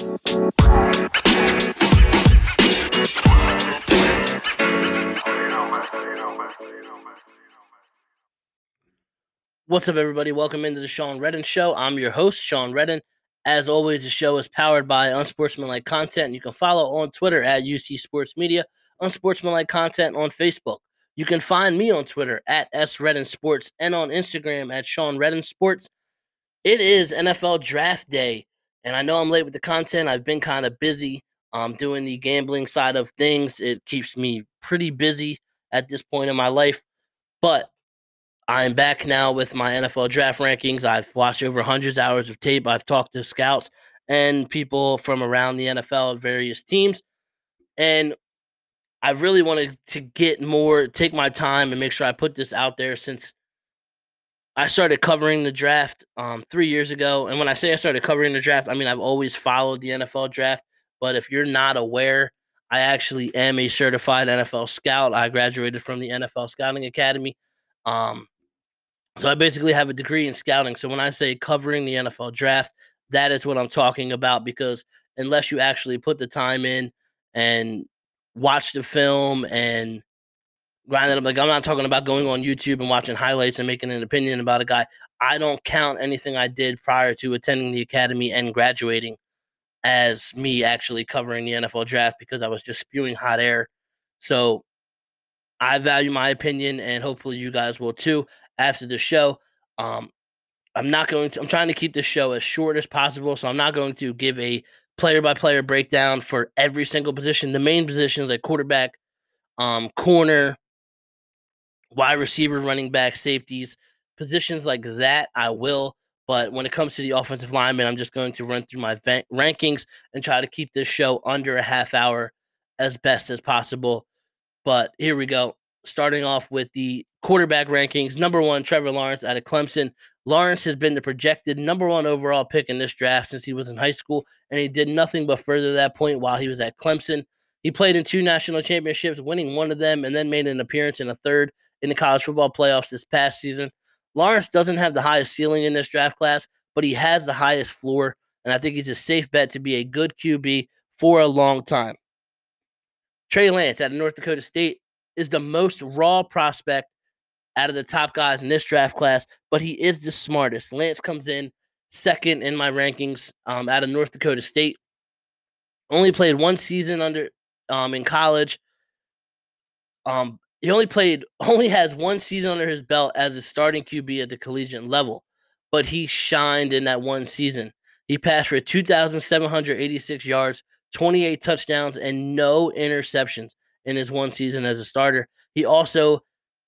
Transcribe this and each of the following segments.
What's up, everybody? Welcome into the Sean Redden Show. I'm your host, Sean Redden. As always, the show is powered by Unsportsmanlike Content. You can follow on Twitter at UC Sports Media, Unsportsmanlike Content on Facebook. You can find me on Twitter at S Redden Sports and on Instagram at Sean Redden Sports. It is NFL Draft Day, and I know I'm late with the content. I've been kind of busy um, doing the gambling side of things. It keeps me pretty busy at this point in my life, but I'm back now with my NFL draft rankings. I've watched over hundreds of hours of tape. I've talked to scouts and people from around the NFL at various teams. And I really wanted to get more, take my time and make sure I put this out there since I started covering the draft um, three years ago. And when I say I started covering the draft, I mean I've always followed the NFL draft. But if you're not aware, I actually am a certified NFL scout. I graduated from the NFL Scouting Academy. Um, so I basically have a degree in scouting. So when I say covering the NFL draft, that is what I'm talking about because unless you actually put the time in and watch the film and up, like I'm not talking about going on YouTube and watching highlights and making an opinion about a guy. I don't count anything I did prior to attending the academy and graduating as me actually covering the NFL draft because I was just spewing hot air. So I value my opinion and hopefully you guys will too after the show. Um, I'm not going to, I'm trying to keep the show as short as possible. So I'm not going to give a player by player breakdown for every single position. The main positions like quarterback, um, corner, wide receiver, running back, safeties, positions like that, I will. But when it comes to the offensive lineman, I'm just going to run through my van- rankings and try to keep this show under a half hour as best as possible. But here we go. Starting off with the quarterback rankings. Number one, Trevor Lawrence out of Clemson. Lawrence has been the projected number one overall pick in this draft since he was in high school, and he did nothing but further that point while he was at Clemson. He played in two national championships, winning one of them, and then made an appearance in a third in the college football playoffs this past season. Lawrence doesn't have the highest ceiling in this draft class, but he has the highest floor, and I think he's a safe bet to be a good QB for a long time. Trey Lance out of North Dakota State is the most raw prospect out of the top guys in this draft class, but he is the smartest. Lance comes in second in my rankings um, out of North Dakota State. Only played one season under um, in college. Um, he only played, only has one season under his belt as a starting QB at the collegiate level, but he shined in that one season. He passed for 2,786 yards, 28 touchdowns, and no interceptions in his one season as a starter. He also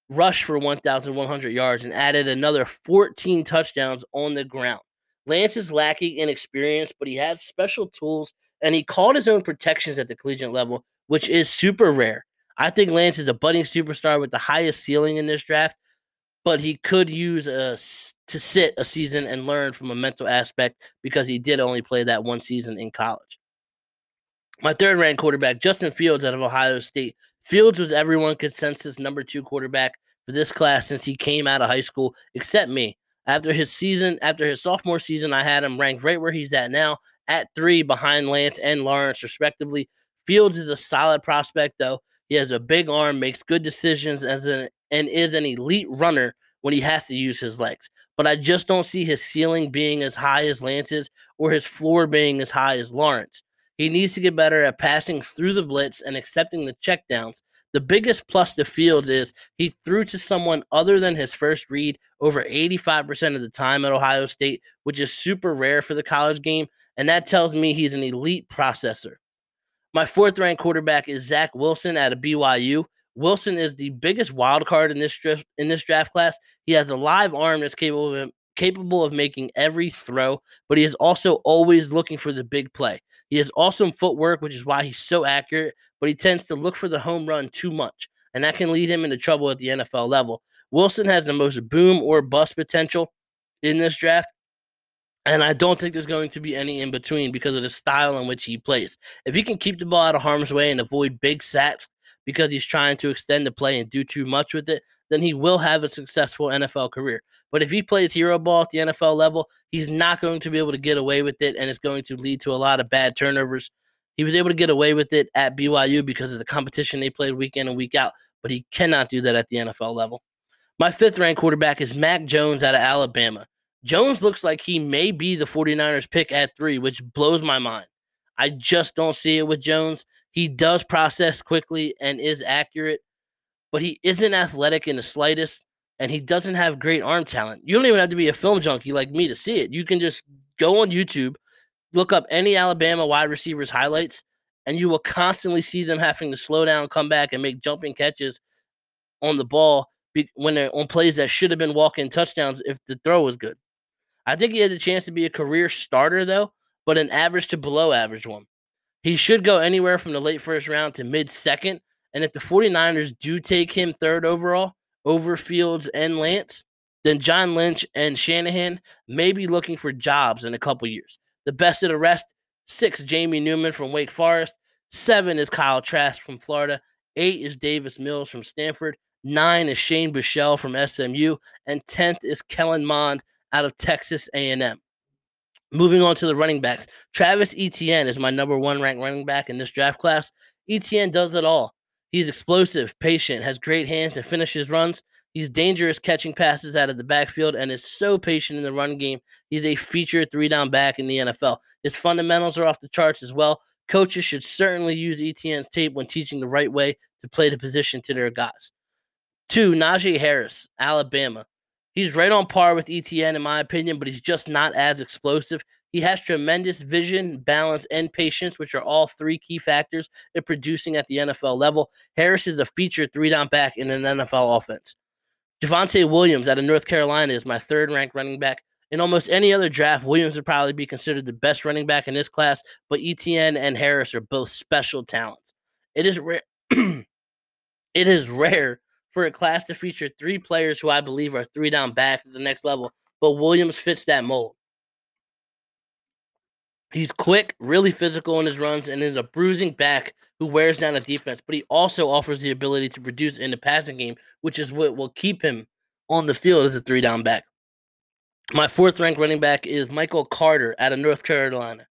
rushed for 1,100 yards and added another 14 touchdowns on the ground. Lance is lacking in experience, but he has special tools and he called his own protections at the collegiate level, which is super rare. I think Lance is a budding superstar with the highest ceiling in this draft, but he could use a, to sit a season and learn from a mental aspect because he did only play that one season in college. My third ranked quarterback, Justin Fields out of Ohio State. Fields was everyone consensus number two quarterback for this class since he came out of high school, except me. After his season, after his sophomore season, I had him ranked right where he's at now, at three behind Lance and Lawrence, respectively. Fields is a solid prospect, though. He has a big arm, makes good decisions as an and is an elite runner when he has to use his legs. But I just don't see his ceiling being as high as Lance's or his floor being as high as Lawrence. He needs to get better at passing through the blitz and accepting the checkdowns. The biggest plus to Fields is he threw to someone other than his first read over 85% of the time at Ohio State, which is super rare for the college game. And that tells me he's an elite processor. My fourth ranked quarterback is Zach Wilson out of BYU. Wilson is the biggest wild card in this draft, in this draft class. He has a live arm that's capable of, capable of making every throw, but he is also always looking for the big play. He has awesome footwork, which is why he's so accurate, but he tends to look for the home run too much, and that can lead him into trouble at the NFL level. Wilson has the most boom or bust potential in this draft, and I don't think there's going to be any in between because of the style in which he plays. If he can keep the ball out of harm's way and avoid big sacks because he's trying to extend the play and do too much with it, then he will have a successful NFL career. But if he plays hero ball at the NFL level, he's not going to be able to get away with it, and it's going to lead to a lot of bad turnovers. He was able to get away with it at BYU because of the competition they played week in and week out, but he cannot do that at the NFL level. My fifth ranked quarterback is Mac Jones out of Alabama. Jones looks like he may be the 49ers pick at three, which blows my mind. I just don't see it with Jones. He does process quickly and is accurate, but he isn't athletic in the slightest, and he doesn't have great arm talent. You don't even have to be a film junkie like me to see it. You can just go on YouTube, look up any Alabama wide receivers highlights, and you will constantly see them having to slow down, come back, and make jumping catches on the ball when they're on plays that should have been walk-in touchdowns if the throw was good. I think he has a chance to be a career starter though, but an average to below average one. He should go anywhere from the late first round to mid second. And if the 49ers do take him third overall over Fields and Lance, then John Lynch and Shanahan may be looking for jobs in a couple years. The best of the rest six, Jamie Newman from Wake Forest. Seven is Kyle Trask from Florida. Eight is Davis Mills from Stanford. Nine is Shane Buechele from SMU. And 10th is Kellen Mond out of Texas A&M. Moving on to the running backs, Travis Etienne is my number one ranked running back in this draft class. Etienne does it all. He's explosive, patient, has great hands, and finishes runs. He's dangerous catching passes out of the backfield and is so patient in the run game. He's a featured three down back in the NFL. His fundamentals are off the charts as well. Coaches should certainly use Etienne's tape when teaching the right way to play the position to their guys. Two, Najee Harris, Alabama. He's right on par with Etienne, in my opinion, but he's just not as explosive. He has tremendous vision, balance, and patience, which are all three key factors in producing at the NFL level. Harris is a featured three down back in an NFL offense. Javonte Williams out of North Carolina is my third ranked running back. In almost any other draft, Williams would probably be considered the best running back in this class, but Etienne and Harris are both special talents. It is rare. it is rare for a class to feature three players who I believe are three down backs at the next level, but Williams fits that mold. He's quick, really physical in his runs, and is a bruising back who wears down a defense, but he also offers the ability to produce in the passing game, which is what will keep him on the field as a three down back. My fourth ranked running back is Michael Carter out of North Carolina.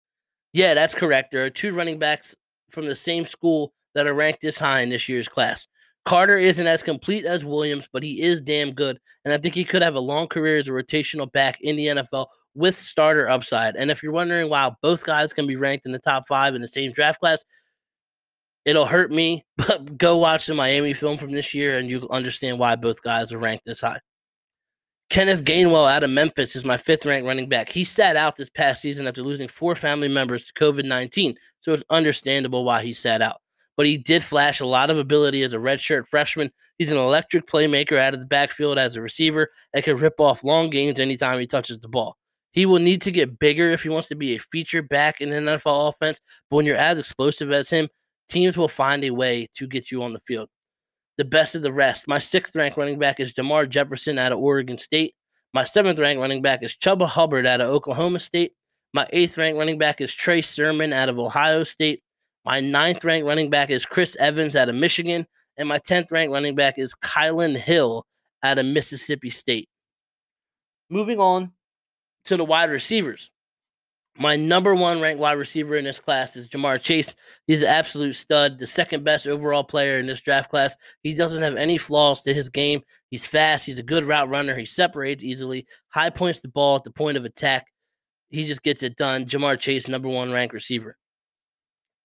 Yeah, that's correct. There are two running backs from the same school that are ranked this high in this year's class. Carter isn't as complete as Williams, but he is damn good. And I think he could have a long career as a rotational back in the NFL with starter upside. And if you're wondering why both guys can be ranked in the top five in the same draft class, it'll hurt me, but go watch the Miami film from this year and you'll understand why both guys are ranked this high. Kenneth Gainwell out of Memphis is my fifth ranked running back. He sat out this past season after losing four family members to COVID 19, so it's understandable why he sat out but he did flash a lot of ability as a redshirt freshman. He's an electric playmaker out of the backfield as a receiver that can rip off long gains anytime he touches the ball. He will need to get bigger if he wants to be a feature back in the NFL offense, but when you're as explosive as him, teams will find a way to get you on the field. The best of the rest. My sixth ranked running back is Jermar Jefferson out of Oregon State. My seventh ranked running back is Chuba Hubbard out of Oklahoma State. My eighth ranked running back is Trey Sermon out of Ohio State. My ninth ranked running back is Chris Evans out of Michigan. And my 10th ranked running back is Kylan Hill out of Mississippi State. Moving on to the wide receivers. My number one ranked wide receiver in this class is Ja'Marr Chase. He's an absolute stud, the second best overall player in this draft class. He doesn't have any flaws to his game. He's fast. He's a good route runner. He separates easily, high points the ball at the point of attack. He just gets it done. Ja'Marr Chase, number one ranked receiver.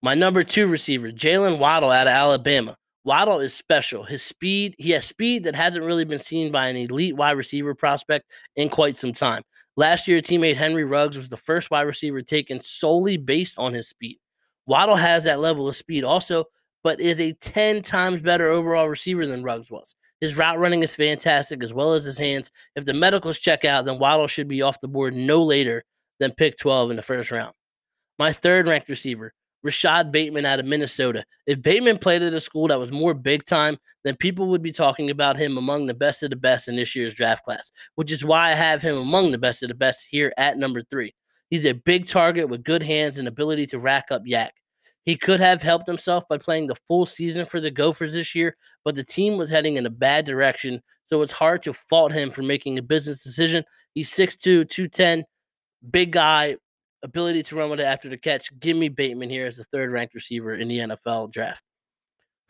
My number two receiver, Jaylen Waddle out of Alabama. Waddle is special. His speed, he has speed that hasn't really been seen by an elite wide receiver prospect in quite some time. Last year, teammate Henry Ruggs was the first wide receiver taken solely based on his speed. Waddle has that level of speed also, but is a 10 times better overall receiver than Ruggs was. His route running is fantastic as well as his hands. If the medicals check out, then Waddle should be off the board no later than pick 12 in the first round. My third ranked receiver, Rashod Bateman out of Minnesota. If Bateman played at a school that was more big time, then people would be talking about him among the best of the best in this year's draft class, which is why I have him among the best of the best here at number three. He's a big target with good hands and ability to rack up YAC. He could have helped himself by playing the full season for the Gophers this year, but the team was heading in a bad direction, so it's hard to fault him for making a business decision. He's 6'2, 210, big guy, ability to run with it after the catch. Give me Bateman here as the third ranked receiver in the NFL draft.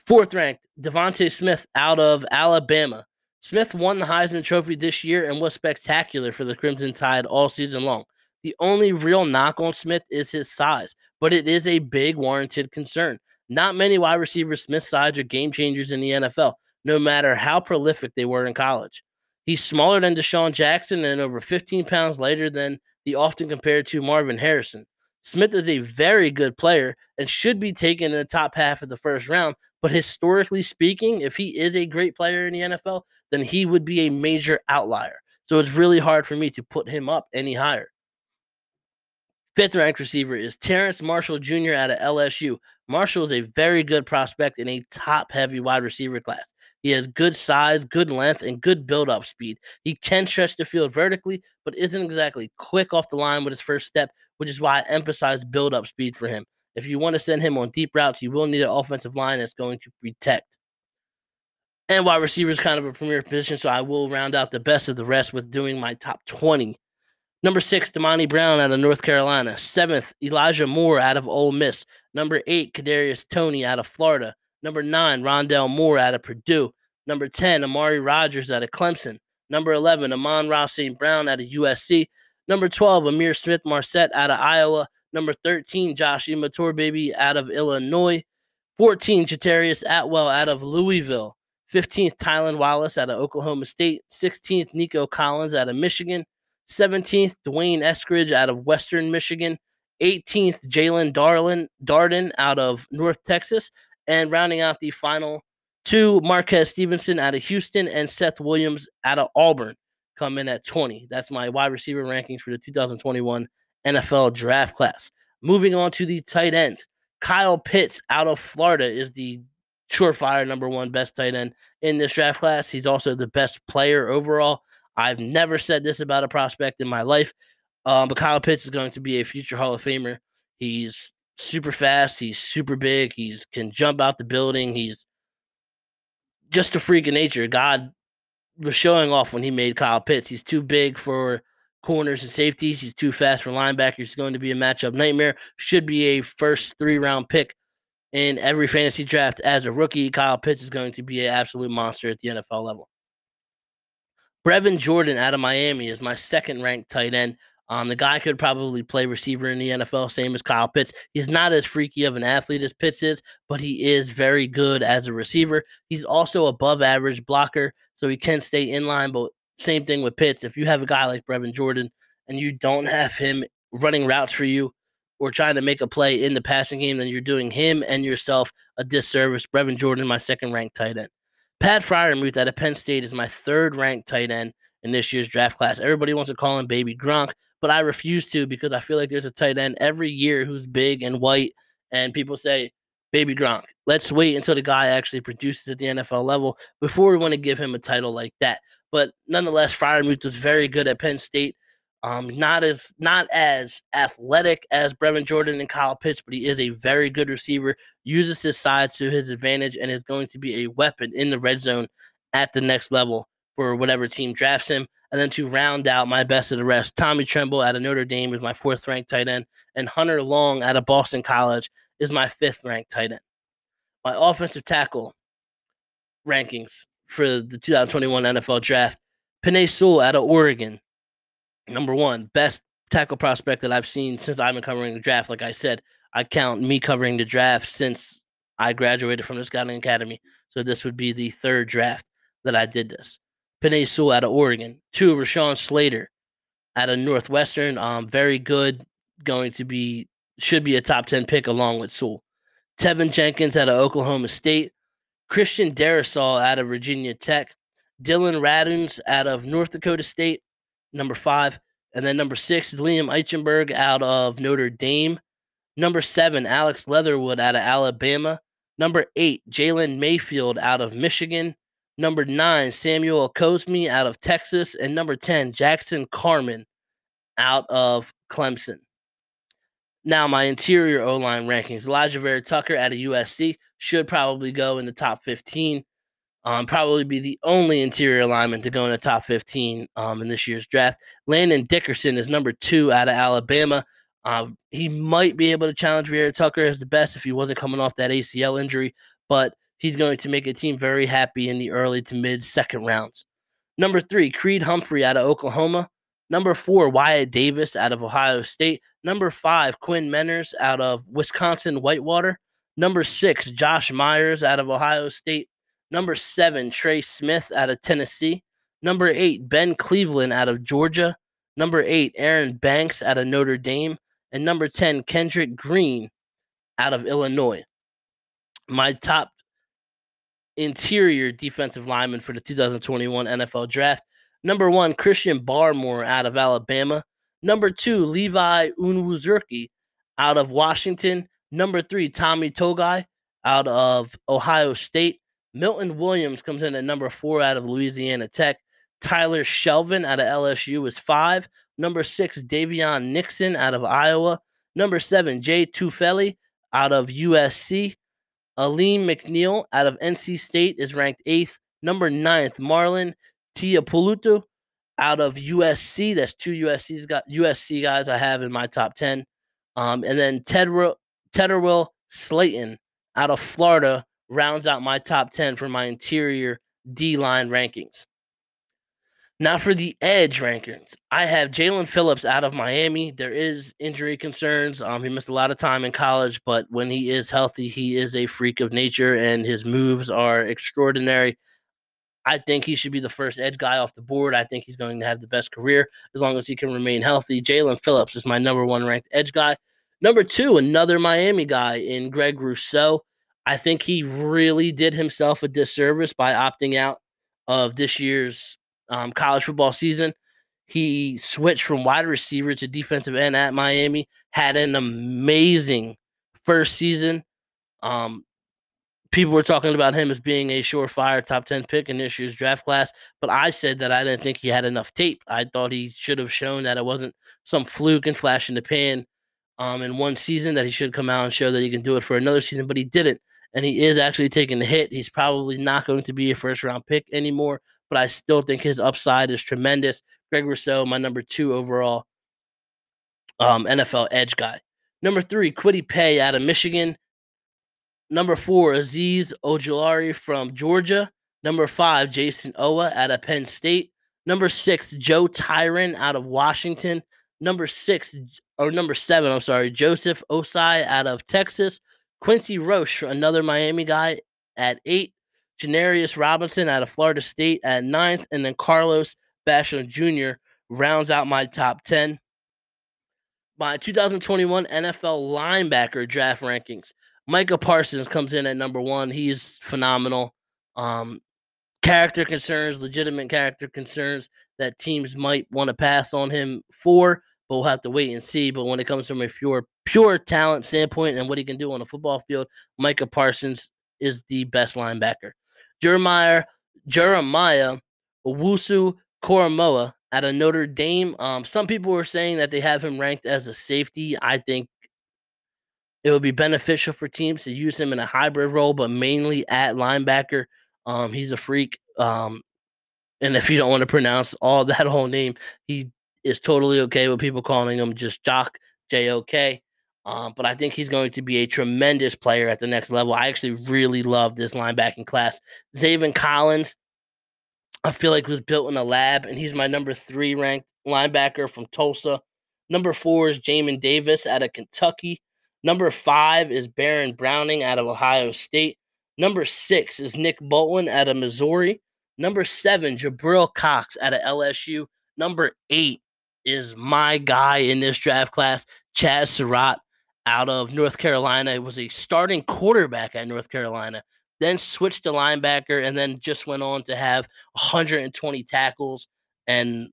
Fourth ranked, DeVonta Smith out of Alabama. Smith won the Heisman Trophy this year and was spectacular for the Crimson Tide all season long. The only real knock on Smith is his size, but it is a big warranted concern. Not many wide receivers Smith's size are game changers in the NFL, no matter how prolific they were in college. He's smaller than DeSean Jackson and over 15 pounds lighter than the often compared to Marvin Harrison. Smith is a very good player and should be taken in the top half of the first round. But historically speaking, if he is a great player in the NFL, then he would be a major outlier. So it's really hard for me to put him up any higher. Fifth ranked receiver is Terrace Marshall Jr. out of LSU. Marshall is a very good prospect in a top heavy wide receiver class. He has good size, good length, and good build up speed. He can stretch the field vertically, but isn't exactly quick off the line with his first step, which is why I emphasize build up speed for him. If you want to send him on deep routes, you will need an offensive line that's going to protect. And wide receiver is kind of a premier position, so I will round out the best of the rest with doing my top 20 Number six, Dyami Brown out of North Carolina. Seventh, Elijah Moore out of Ole Miss. Number eight, Kadarius Toney out of Florida. Number nine, Rondale Moore out of Purdue. Number 10, Amari Rogers out of Clemson. Number 11, Amon-Ra St. Brown out of USC. Number 12, Ihmir Smith-Marsette out of Iowa. Number 13, Josh Baby, out of Illinois. 14, Chatarius Atwell out of Louisville. 15th, Tylan Wallace out of Oklahoma State. 16th, Nico Collins out of Michigan. 17th, D'Wayne Eskridge out of Western Michigan. 18th, Jalen Darlin Darden out of North Texas. And rounding out the final two, Marquez Stevenson out of Houston and Seth Williams out of Auburn come in at 20. That's my wide receiver rankings for the 2021 NFL draft class. Moving on to the tight ends. Kyle Pitts out of Florida is the surefire number one best tight end in this draft class. He's also the best player overall. I've never said this about a prospect in my life, um, but Kyle Pitts is going to be a future Hall of Famer. He's super fast. He's super big. He's can jump out the building. He's just a freak of nature. God was showing off when he made Kyle Pitts. He's too big for corners and safeties. He's too fast for linebackers. He's going to be a matchup nightmare. Should be a first three round pick in every fantasy draft as a rookie. Kyle Pitts is going to be an absolute monster at the NFL level. Brevin Jordan out of Miami is my second ranked tight end. Um, the guy could probably play receiver in the NFL, same as Kyle Pitts. He's not as freaky of an athlete as Pitts is, but he is very good as a receiver. He's also above average blocker, so he can stay in line. But same thing with Pitts. If you have a guy like Brevin Jordan and you don't have him running routes for you or trying to make a play in the passing game, then you're doing him and yourself a disservice. Brevin Jordan, my second ranked tight end. Pat Freiermuth out of Penn State is my third ranked tight end in this year's draft class. Everybody wants to call him Baby Gronk, but I refuse to because I feel like there's a tight end every year who's big and white, and people say, Baby Gronk. Let's wait until the guy actually produces at the NFL level before we want to give him a title like that. But nonetheless, Freiermuth was very good at Penn State. Um, not as not as athletic as Brevin Jordan and Kyle Pitts, but he is a very good receiver. Uses his size to his advantage and is going to be a weapon in the red zone at the next level for whatever team drafts him. And then to round out my best of the rest, Tommy Tremble out of Notre Dame is my fourth ranked tight end, and Hunter Long out of Boston College is my fifth ranked tight end. My offensive tackle rankings for the 2021 NFL draft: Penei Sewell out of Oregon, number one, best tackle prospect that I've seen since I've been covering the draft. Like I said, I count me covering the draft since I graduated from the Scouting Academy. So this would be the third draft that I did this. Penei Sewell out of Oregon. Two, Rashawn Slater out of Northwestern. Um, very good. Going to be should be a top 10 pick along with Sewell. Teven Jenkins out of Oklahoma State. Christian Darrisaw out of Virginia Tech. Dillon Radunz out of North Dakota State number five. And then number six Liam Eichenberg out of Notre Dame. Number seven, Alex Leatherwood out of Alabama. Number eight, Jalen Mayfield out of Michigan. Number nine, Samuel Cosmi out of Texas. And number 10, Jackson Carman out of Clemson. Now, my interior O line rankings Alijah Vera-Tucker out of USC should probably go in the top 15. Um, probably be the only interior lineman to go in the top 15 um, in this year's draft. Landon Dickerson is number two out of Alabama. Um, he might be able to challenge Vera-Tucker as the best if he wasn't coming off that ACL injury, but he's going to make a team very happy in the early to mid second rounds. Number three, Creed Humphrey out of Oklahoma. Number four, Wyatt Davis out of Ohio State. Number five, Quinn Meinerz out of Wisconsin Whitewater. Number six, Josh Myers out of Ohio State. Number seven, Trey Smith out of Tennessee. Number eight, Ben Cleveland out of Georgia. Number eight, Aaron Banks out of Notre Dame. And number 10, Kendrick Green out of Illinois. My top interior defensive lineman for the 2021 NFL Draft. Number one, Christian Barmore out of Alabama. Number two, Levi Onwuzurike out of Washington. Number three, Tommy Togiai out of Ohio State. Milton Williams comes in at number four out of Louisiana Tech. Tyler Shelvin out of LSU is five. Number six, Daviyon Nixon out of Iowa. Number seven, Jay Tufele out of USC. Alim McNeill out of NC State is ranked eighth. Number ninth, Marlon Tuipulotu out of USC. That's two USC's got USC guys I have in my top ten. Um, and then Tedder Tedarrell Slaton out of Florida rounds out my top 10 for my interior D line rankings. Now for the edge rankings, I have Jaelan Phillips out of Miami. There is injury concerns. Um, he missed a lot of time in college, but when he is healthy, he is a freak of nature, and his moves are extraordinary. I think he should be the first edge guy off the board. I think he's going to have the best career as long as he can remain healthy. Jaelan Phillips is my number one ranked edge guy. Number two, another Miami guy in Greg Rousseau. I think he really did himself a disservice by opting out of this year's um, college football season. He switched from wide receiver to defensive end at Miami, had an amazing first season. Um, people were talking about him as being a surefire top 10 pick in this year's draft class, but I said that I didn't think he had enough tape. I thought he should have shown that it wasn't some fluke and flash in the pan um, in one season, that he should come out and show that he can do it for another season, but he didn't and he is actually taking the hit. He's probably not going to be a first round pick anymore, but I still think his upside is tremendous. Greg Rousseau, my number two overall um, NFL edge guy. Number three, Kwity Paye out of Michigan. Number four, Azeez Ojulari from Georgia. Number five, Jayson Oweh out of Penn State. Number six, Joe Tryon out of Washington. Number six, or number seven, I'm sorry, Joseph Ossai out of Texas. Quincy Roche, another Miami guy, at eight. Janarius Robinson out of Florida State at ninth. And then Carlos Basham Jr. rounds out my top 10. My 2021 NFL linebacker draft rankings. Micah Parsons comes in at number one. He's phenomenal. Um, character concerns, legitimate character concerns that teams might want to pass on him for but we'll have to wait and see. But when it comes from a pure pure talent standpoint and what he can do on the football field, Micah Parsons is the best linebacker. Jeremiah Jeremiah Owusu Koramoah at a Notre Dame. Um, some people were saying that they have him ranked as a safety. I think it would be beneficial for teams to use him in a hybrid role, but mainly at linebacker. Um, he's a freak. Um, and if you don't want to pronounce all that whole name, he is totally okay with people calling him just Jock, J O K. Um, but I think he's going to be a tremendous player at the next level. I actually really love this linebacking class. Zaven Collins, I feel like was built in a lab, and he's my number three ranked linebacker from Tulsa. Number four is Jamin Davis out of Kentucky. Number five is Baron Browning out of Ohio State. Number six is Nick Bolton out of Missouri. Number seven, Jabril Cox out of LSU. Number eight is my guy in this draft class, Chazz Surratt out of North Carolina. Was a starting quarterback at North Carolina, then switched to linebacker, and then just went on to have 120 tackles and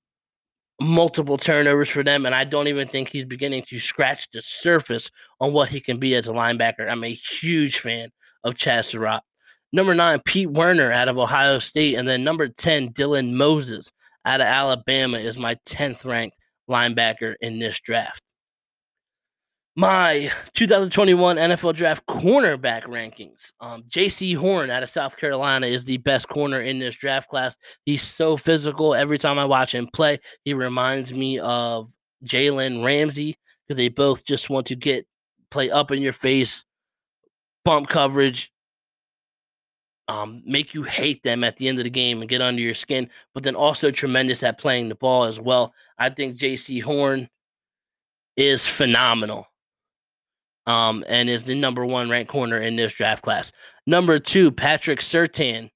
multiple turnovers for them. And I don't even think he's beginning to scratch the surface on what he can be as a linebacker. I'm a huge fan of Surratt. Number nine, Pete Werner out of Ohio State. And then number 10, Dylan Moses out of Alabama is my 10th ranked linebacker in this draft. My 2021 NFL Draft cornerback rankings. Um, Jaycee Horn out of South Carolina is the best corner in this draft class. He's so physical. Every time I watch him play, he reminds me of Jalen Ramsey because they both just want to get play up in your face, bump coverage, um, make you hate them at the end of the game and get under your skin, but then also tremendous at playing the ball as well. I think Jaycee Horn is phenomenal um, and is the number one ranked corner in this draft class. Number two, Patrick Surtain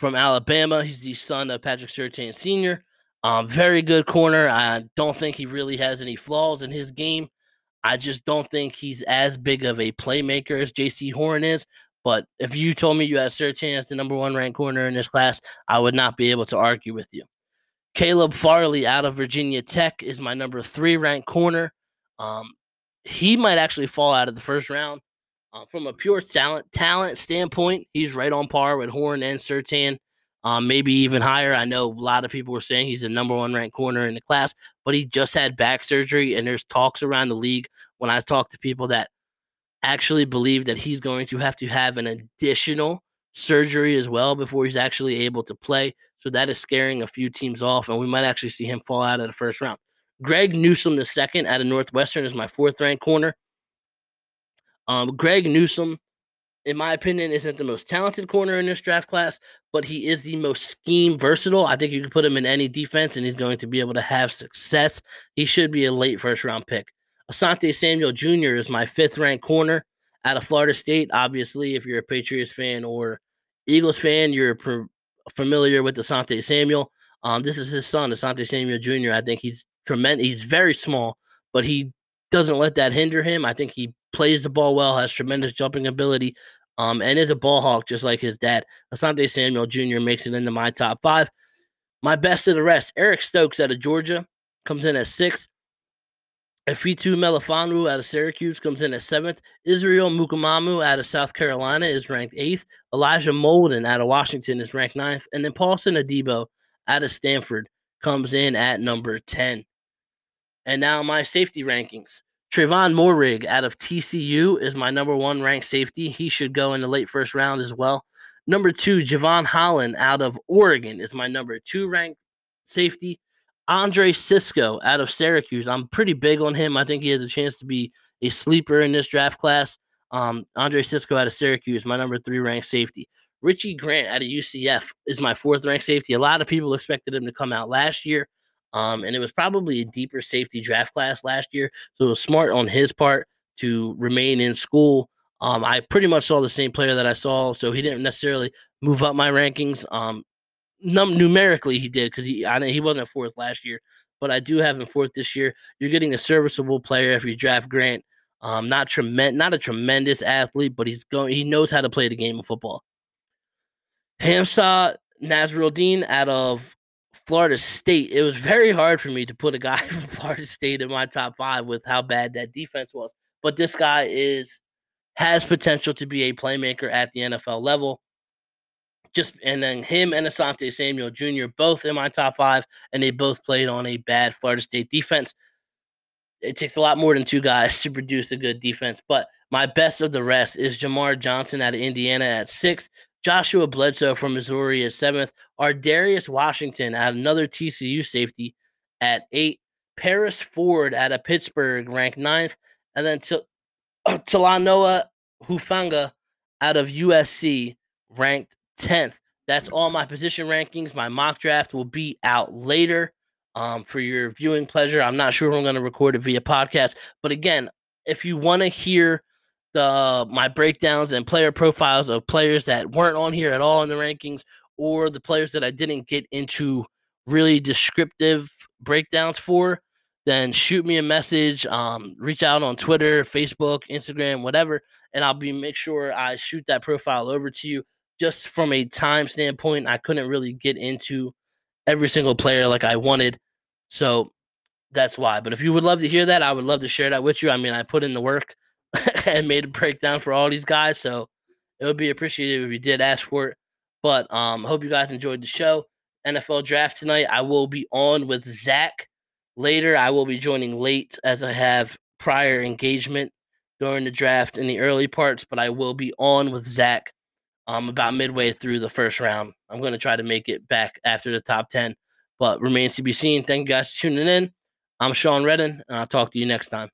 from Alabama. He's the son of Patrick Surtain Sr. Um, very good corner. I don't think he really has any flaws in his game. I just don't think he's as big of a playmaker as Jaycee Horn is. But if you told me you had Surtain as the number one ranked corner in this class, I would not be able to argue with you. Caleb Farley out of Virginia Tech is my number three ranked corner. Um, he might actually fall out of the first round. Uh, from a pure talent talent standpoint, he's right on par with Horn and Surtain, um, maybe even higher. I know a lot of people were saying he's the number one ranked corner in the class, but he just had back surgery, and there's talks around the league when I talk to people that actually believe that he's going to have to have an additional surgery as well before he's actually able to play. So that is scaring a few teams off, and we might actually see him fall out of the first round. Greg Newsome the second out of Northwestern is my fourth ranked corner. Um, Greg Newsome, in my opinion, isn't the most talented corner in this draft class, but he is the most scheme versatile. I think you can put him in any defense and he's going to be able to have success. He should be a late first round pick. Asante Samuel Jr. is my fifth ranked corner out of Florida State. Obviously, if you're a Patriots fan or Eagles fan, you're familiar with Asante Samuel. Um, this is his son, Asante Samuel Jr. I think he's tremendous. He's very small, but he doesn't let that hinder him. I think he plays the ball well, has tremendous jumping ability, um, and is a ball hawk just like his dad. Asante Samuel Jr. makes it into my top five. My best of the rest, Eric Stokes out of Georgia comes in at sixth. Ifeatu Melifonwu out of Syracuse comes in at seventh. Israel Mukuamu out of South Carolina is ranked eighth. Elijah Molden out of Washington is ranked ninth. And then Paulson Adebo out of Stanford comes in at number 10. And now my safety rankings. Trevon Moehrig out of TCU is my number one ranked safety. He should go in the late first round as well. Number two, Jevon Holland out of Oregon is my number two ranked safety. Andre Cisco out of Syracuse. I'm pretty big on him. I think he has a chance to be a sleeper in this draft class. Um, Andre Cisco out of Syracuse, my number three ranked safety. Richie Grant out of UCF is my fourth ranked safety. A lot of people expected him to come out last year. Um, and it was probably a deeper safety draft class last year. So it was smart on his part to remain in school. Um, I pretty much saw the same player that I saw, so he didn't necessarily move up my rankings. Um, num- numerically, he did because he I, he wasn't fourth last year, but I do have him fourth this year. You're getting a serviceable player if you draft Grant. Um, not tremendous, not a tremendous athlete, but he's going. He knows how to play the game of football. Hamsah Nasirildeen out of Florida State, it was very hard for me to put a guy from Florida State in my top five with how bad that defense was. But this guy is has potential to be a playmaker at the NFL level. Just and then him and Asante Samuel Jr. both in my top five, and they both played on a bad Florida State defense. It takes a lot more than two guys to produce a good defense, but my best of the rest is Jamar Johnson out of Indiana at six, Joshua Bledsoe from Missouri is seventh. Ar'Darius Washington at another TCU safety at eight. Paris Ford out of Pittsburgh ranked ninth. And then T- Talanoa Hufanga out of USC ranked 10th. That's all my position rankings. My mock draft will be out later um, for your viewing pleasure. I'm not sure if I'm going to record it via podcast. But again, if you want to hear the my breakdowns and player profiles of players that weren't on here at all in the rankings or the players that I didn't get into really descriptive breakdowns for, then shoot me a message. Um, reach out on Twitter, Facebook, Instagram, whatever, and I'll be make sure I shoot that profile over to you. Just from a time standpoint, I couldn't really get into every single player like I wanted, so that's why. But if you would love to hear that, I would love to share that with you. I mean, I put in the work. and made a breakdown for all these guys. So it would be appreciated if you did ask for it. But um, hope you guys enjoyed the show. NFL draft tonight. I will be on with Zach later. I will be joining late as I have prior engagement during the draft in the early parts, but I will be on with Zach um, about midway through the first round. I'm going to try to make it back after the top 10, but remains to be seen. Thank you guys for tuning in. I'm Sean Redden, and I'll talk to you next time.